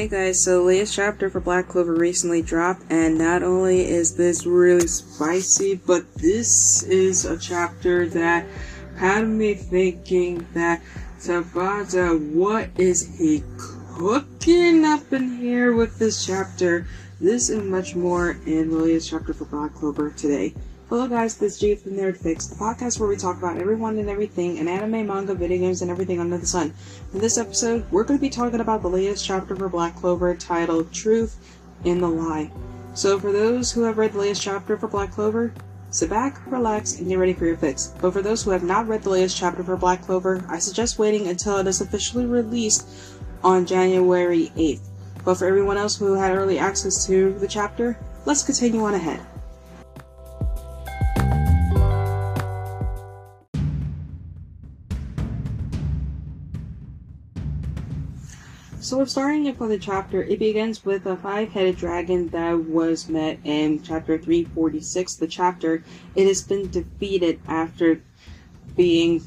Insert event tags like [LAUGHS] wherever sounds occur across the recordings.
Hey guys, so the latest chapter for Black Clover recently dropped, and not only is this really spicy, but this is a chapter that had me thinking that Tabata, what is he cooking up in here with this chapter? This and much more in the latest chapter for Black Clover today. Hello guys, this is Jade from Nerd Fix, the podcast where we talk about everyone and everything in anime, manga, video games, and everything under the sun. In this episode, we're going to be talking about the latest chapter for Black Clover titled Truth in the Lie. So for those who have read the latest chapter for Black Clover, sit back, relax, and get ready for your fix. But for those who have not read the latest chapter for Black Clover, I suggest waiting until it is officially released on January 8th. But for everyone else who had early access to the chapter, let's continue on ahead. So we're starting off with the chapter. It begins with a five-headed dragon that was met in chapter 346. The chapter it has been defeated after being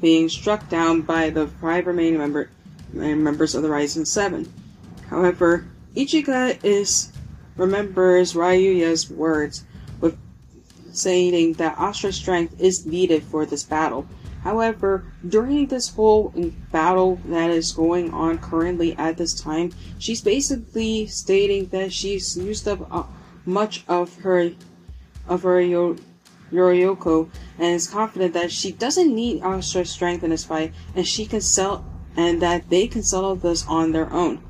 being struck down by the five remaining member, members of the Rising Seven. However, Ichika is remembers Ryuya's words with saying that Asta strength is needed for this battle. However, during this whole battle that is going on currently at this time, she's basically stating that she's used up uh, much of her of her yo- Yoryoku and is confident that she doesn't need Asta's strength in this fight and she can sell and that they can settle this on their own.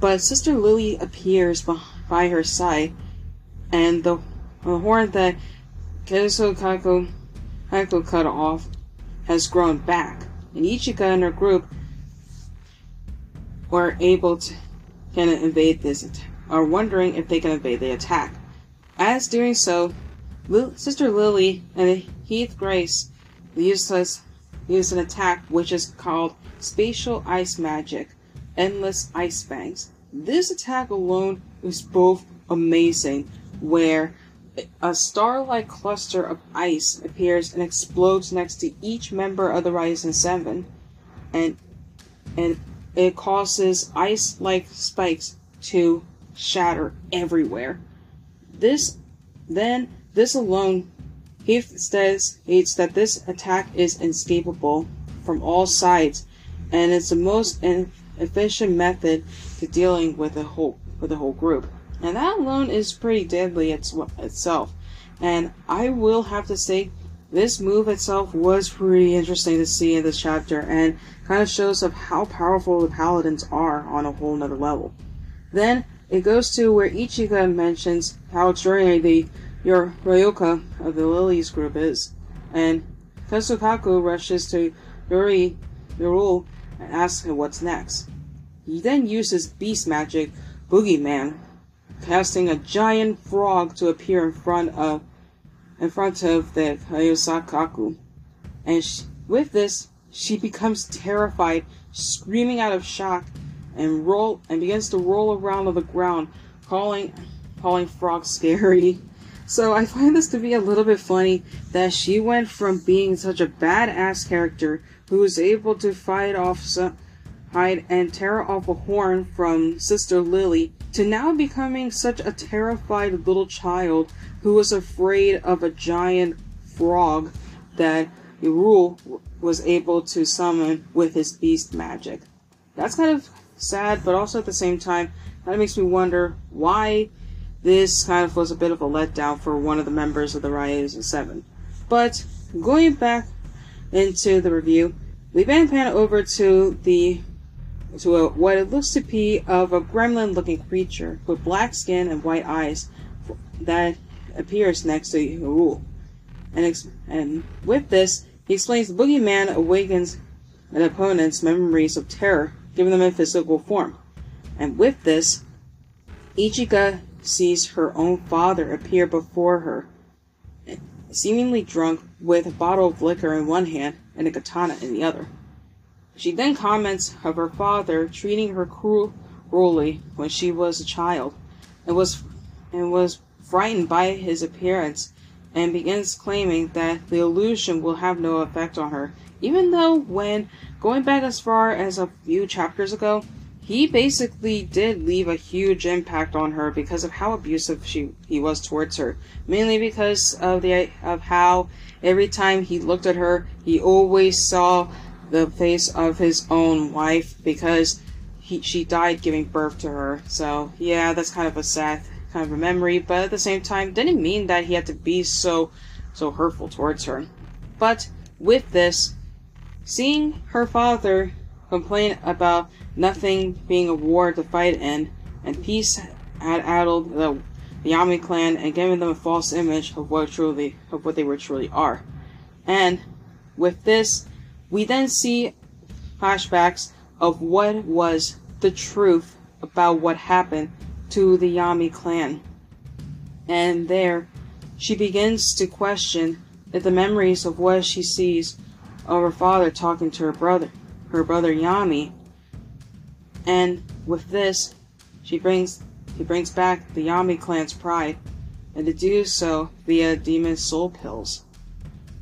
But Sister Lily appears by her side and the, the horn that Keisuke Kako cut off has grown back, and Ichika and her group were able to can invade this are wondering if they can evade the attack. As doing so, Lil, Sister Lily and Heath Grace used, us, used an attack which is called Spatial Ice Magic, Endless Ice Bangs. This attack alone is both amazing, where a star-like cluster of ice appears and explodes next to each member of the Rising Seven, and and it causes ice-like spikes to shatter everywhere. This then this alone Heath says states that this attack is inescapable from all sides, and it's the most efficient method to dealing with a whole with a whole group. And that alone is pretty deadly it's, itself. And I will have to say, this move itself was pretty interesting to see in this chapter and kind of shows of how powerful the paladins are on a whole nother level. Then it goes to where Ichika mentions how extraordinary the your Ryoka of the Lilies group is, and Keisukaku rushes to Yuri Yorul and asks him what's next. He then uses beast magic, Boogeyman, casting a giant frog to appear in front of in front of the Kayosakaku. And she, with this, she becomes terrified, screaming out of shock, and roll and begins to roll around on the ground, calling calling frog scary. [LAUGHS] So I find this to be a little bit funny that she went from being such a badass character who was able to fight off some, hide and tear off a horn from Sister Lily to now becoming such a terrified little child who was afraid of a giant frog that Yorul was able to summon with his beast magic. That's kind of sad, but also at the same time, that makes me wonder why this kind of was a bit of a letdown for one of the members of the Rising Seven. But going back into the review, we then pan over to the to a, uh, what it looks to be of a gremlin-looking creature with black skin and white eyes that appears next to Yorul. And, ex- and with this, he explains the boogeyman awakens an opponent's memories of terror, giving them a physical form. And with this, Ichika sees her own father appear before her, seemingly drunk with a bottle of liquor in one hand and a katana in the other. She then comments of her father treating her cruelly when she was a child, and was and was frightened by his appearance, and begins claiming that the illusion will have no effect on her. Even though, when going back as far as a few chapters ago, he basically did leave a huge impact on her because of how abusive she he was towards her. Mainly because of the of how every time he looked at her, he always saw the face of his own wife because he she died giving birth to her. So yeah, that's kind of a sad kind of a memory, but at the same time, didn't mean that he had to be so so hurtful towards her. But with this, seeing her father complain about nothing being a war to fight in, and peace had addled the, the Yami clan and given them a false image of what truly of what they were truly are. And with this, we then see flashbacks of what was the truth about what happened to the Yami clan. And there, she begins to question the memories of what she sees of her father talking to her brother, her brother Yami, and with this, she brings she brings back the Yami clan's pride, and to do so via demon soul pills.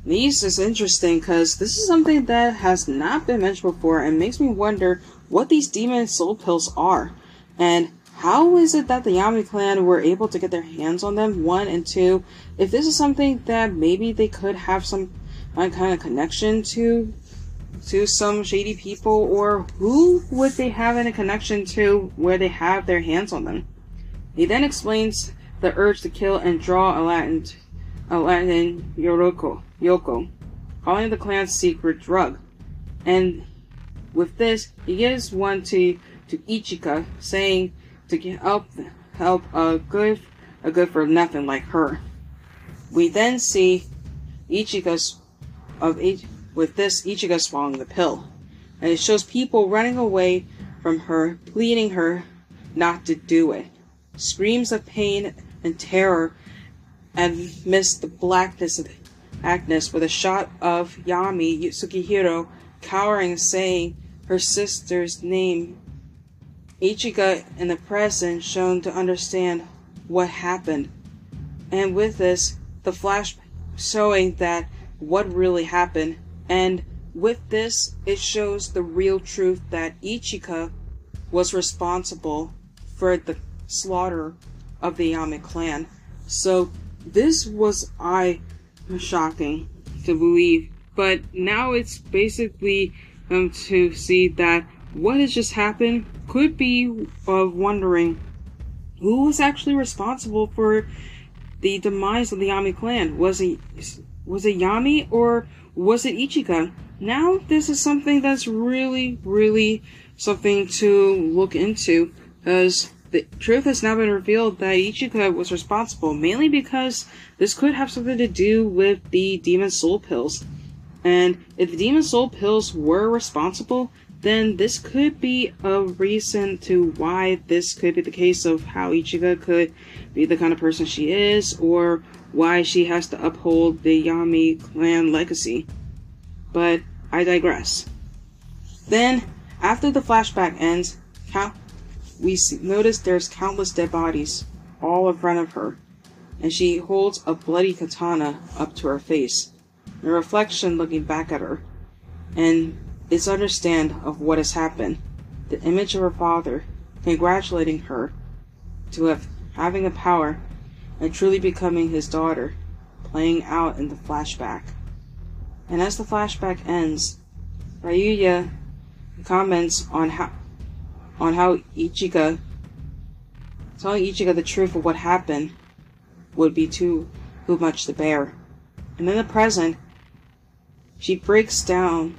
These is interesting because this is something that has not been mentioned before and makes me wonder what these demon soul pills are, and how is it that the Yami clan were able to get their hands on them? One and two, if this is something that maybe they could have some kind of connection to to some shady people, or who would they have any connection to where they have their hands on them? He then explains the urge to kill and draw a Latin, a Latin Yoroko, Yoko, calling the clan's secret drug. And with this, he gives one to, to Ichika, saying to help help a good a good for nothing like her. We then see Ichika's of each with this, Ichika swallowing the pill, and it shows people running away from her, pleading her not to do it. Screams of pain and terror amidst the blackness of Agnes with a shot of Yami Sukehiro cowering, saying her sister's name. Ichika in the present shown to understand what happened, and with this, the flash showing that what really happened and with this, it shows the real truth that Ichika was responsible for the slaughter of the Yami clan. So this was I shocking to believe, but now it's basically um, to see that what has just happened could be of wondering who was actually responsible for the demise of the Yami clan. Was it was it Yami or was it Ichika? Now, this is something that's really, really something to look into, because the truth has now been revealed that Ichika was responsible, mainly because this could have something to do with the Demon Soul Pills. And if the Demon Soul Pills were responsible, then this could be a reason to why this could be the case of how Ichika could be the kind of person she is, or why she has to uphold the Yami clan legacy. But I digress. Then, after the flashback ends, count- we notice there's countless dead bodies all in front of her, and she holds a bloody katana up to her face, the reflection looking back at her, and it's understand of what has happened. The image of her father congratulating her to have having the power and truly becoming his daughter, playing out in the flashback. And as the flashback ends, Ryuya comments on how on how Ichika telling Ichika the truth of what happened would be too too much to bear. And in the present, she breaks down.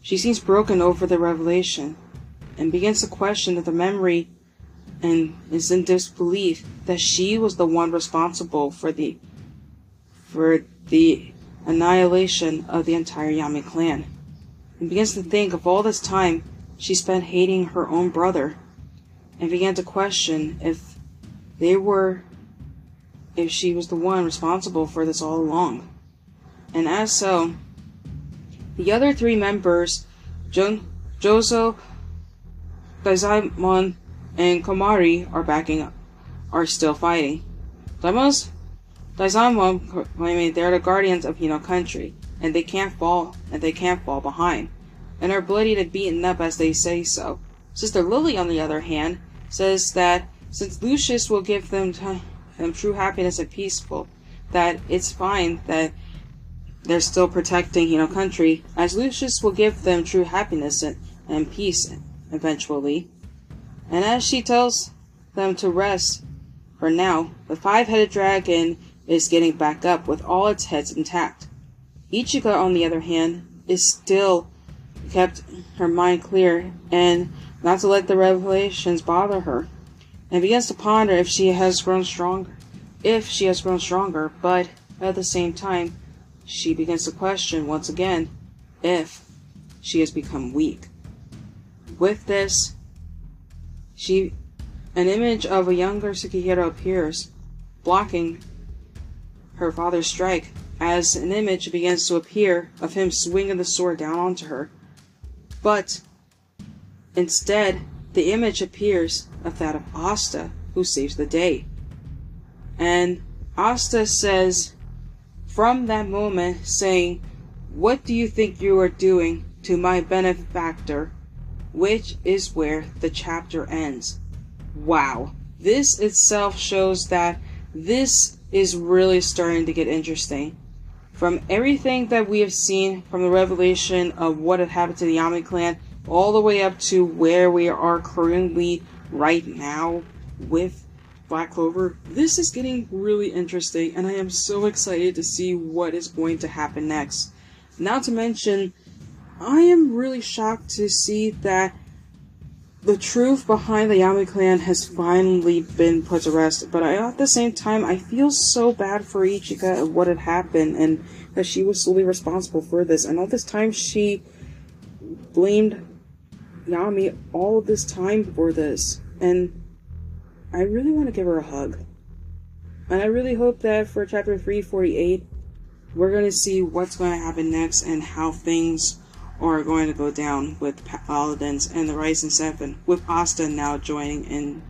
She seems broken over the revelation and begins to question the memory and is in disbelief that she was the one responsible for the for the annihilation of the entire Yami clan. And begins to think of all this time she spent hating her own brother, and began to question if they were if she was the one responsible for this all along. And as so, the other three members, Jun, Jozo, Daisaimon, and Komari are backing up, are still fighting. Daimon's Daisaimon claiming they're the guardians of Hino country, and they can't fall and they can't fall behind, and are bloodied and beaten up as they say so. Sister Lily, on the other hand, says that since Lucius will give them, t- them true happiness and peaceful, that it's fine that they're still protecting Hino country, as Lucius will give them true happiness and, and peace eventually. And as she tells them to rest for now, the five-headed dragon is getting back up with all its heads intact. Ichika, on the other hand, is still kept her mind clear and not to let the revelations bother her, and begins to ponder if she has grown stronger. If she has grown stronger, but at the same time, she begins to question once again if she has become weak. With this, she an image of a younger Sukehiro appears, blocking her father's strike, as an image begins to appear of him swinging the sword down onto her. But instead, the image appears of that of Asta, who saves the day. And Asta says, from that moment, saying, What do you think you are doing to my benefactor? Which is where the chapter ends. Wow. This itself shows that this is really starting to get interesting. From everything that we have seen from the revelation of what had happened to the Yami clan, all the way up to where we are currently right now with Black Clover, this is getting really interesting, and I am so excited to see what is going to happen next. Not to mention, I am really shocked to see that the truth behind the Yami clan has finally been put to rest, but I, at the same time, I feel so bad for Ichika and what had happened, and that she was solely responsible for this. And all this time, she blamed Yami all this time for this, and I really want to give her a hug. And I really hope that for chapter 348, we're going to see what's going to happen next and how things are going to go down with Paladins and the Rising Seven, with Asta now joining in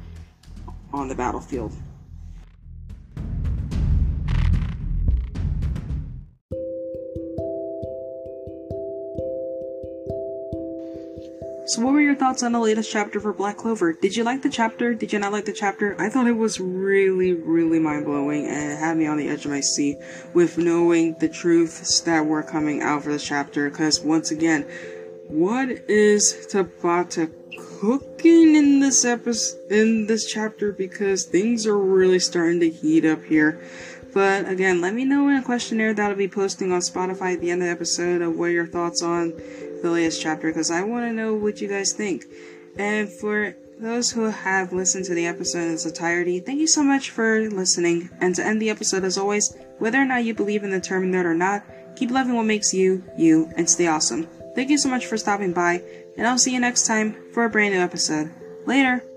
on the battlefield. So, what were your thoughts on the latest chapter for Black Clover? Did you like the chapter? Did you not like the chapter? I thought it was really, really mind blowing and it had me on the edge of my seat with knowing the truths that were coming out for this chapter. Because, once again, what is Tabata cooking in this episode, in this chapter? Because things are really starting to heat up here. But again, let me know in a questionnaire that I'll be posting on Spotify at the end of the episode of what your thoughts on the latest chapter because I want to know what you guys think. And for those who have listened to the episode in its entirety, thank you so much for listening. And to end the episode, as always, whether or not you believe in the term nerd or not, keep loving what makes you, you, and stay awesome. Thank you so much for stopping by, and I'll see you next time for a brand new episode. Later!